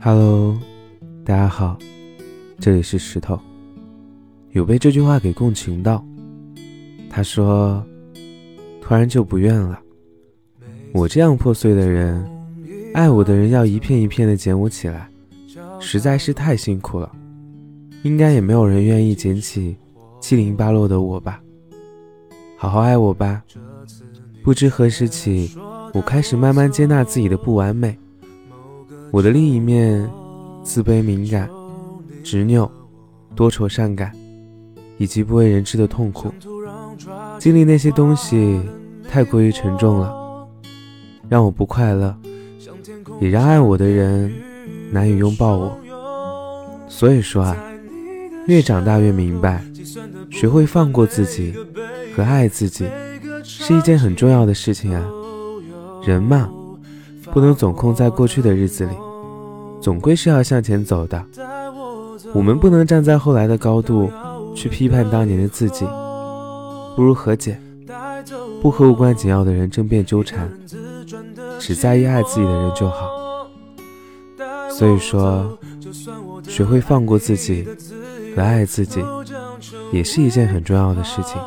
Hello，大家好，这里是石头。有被这句话给共情到。他说：“突然就不愿了。我这样破碎的人，爱我的人要一片一片的捡我起来，实在是太辛苦了。应该也没有人愿意捡起七零八落的我吧。好好爱我吧。不知何时起，我开始慢慢接纳自己的不完美。”我的另一面，自卑、敏感、执拗、多愁善感，以及不为人知的痛苦，经历那些东西太过于沉重了，让我不快乐，也让爱我的人难以拥抱我。所以说啊，越长大越明白，学会放过自己和爱自己，是一件很重要的事情啊。人嘛。不能总空在过去的日子里，总归是要向前走的。我们不能站在后来的高度去批判当年的自己，不如和解，不和无关紧要的人争辩纠缠，只在意爱自己的人就好。所以说，学会放过自己和爱自己，也是一件很重要的事情。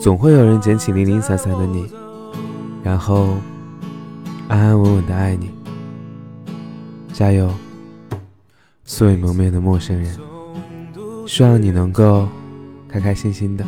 总会有人捡起零零散散的你，然后。的爱你，加油，素未谋面的陌生人，希望你能够开开心心的。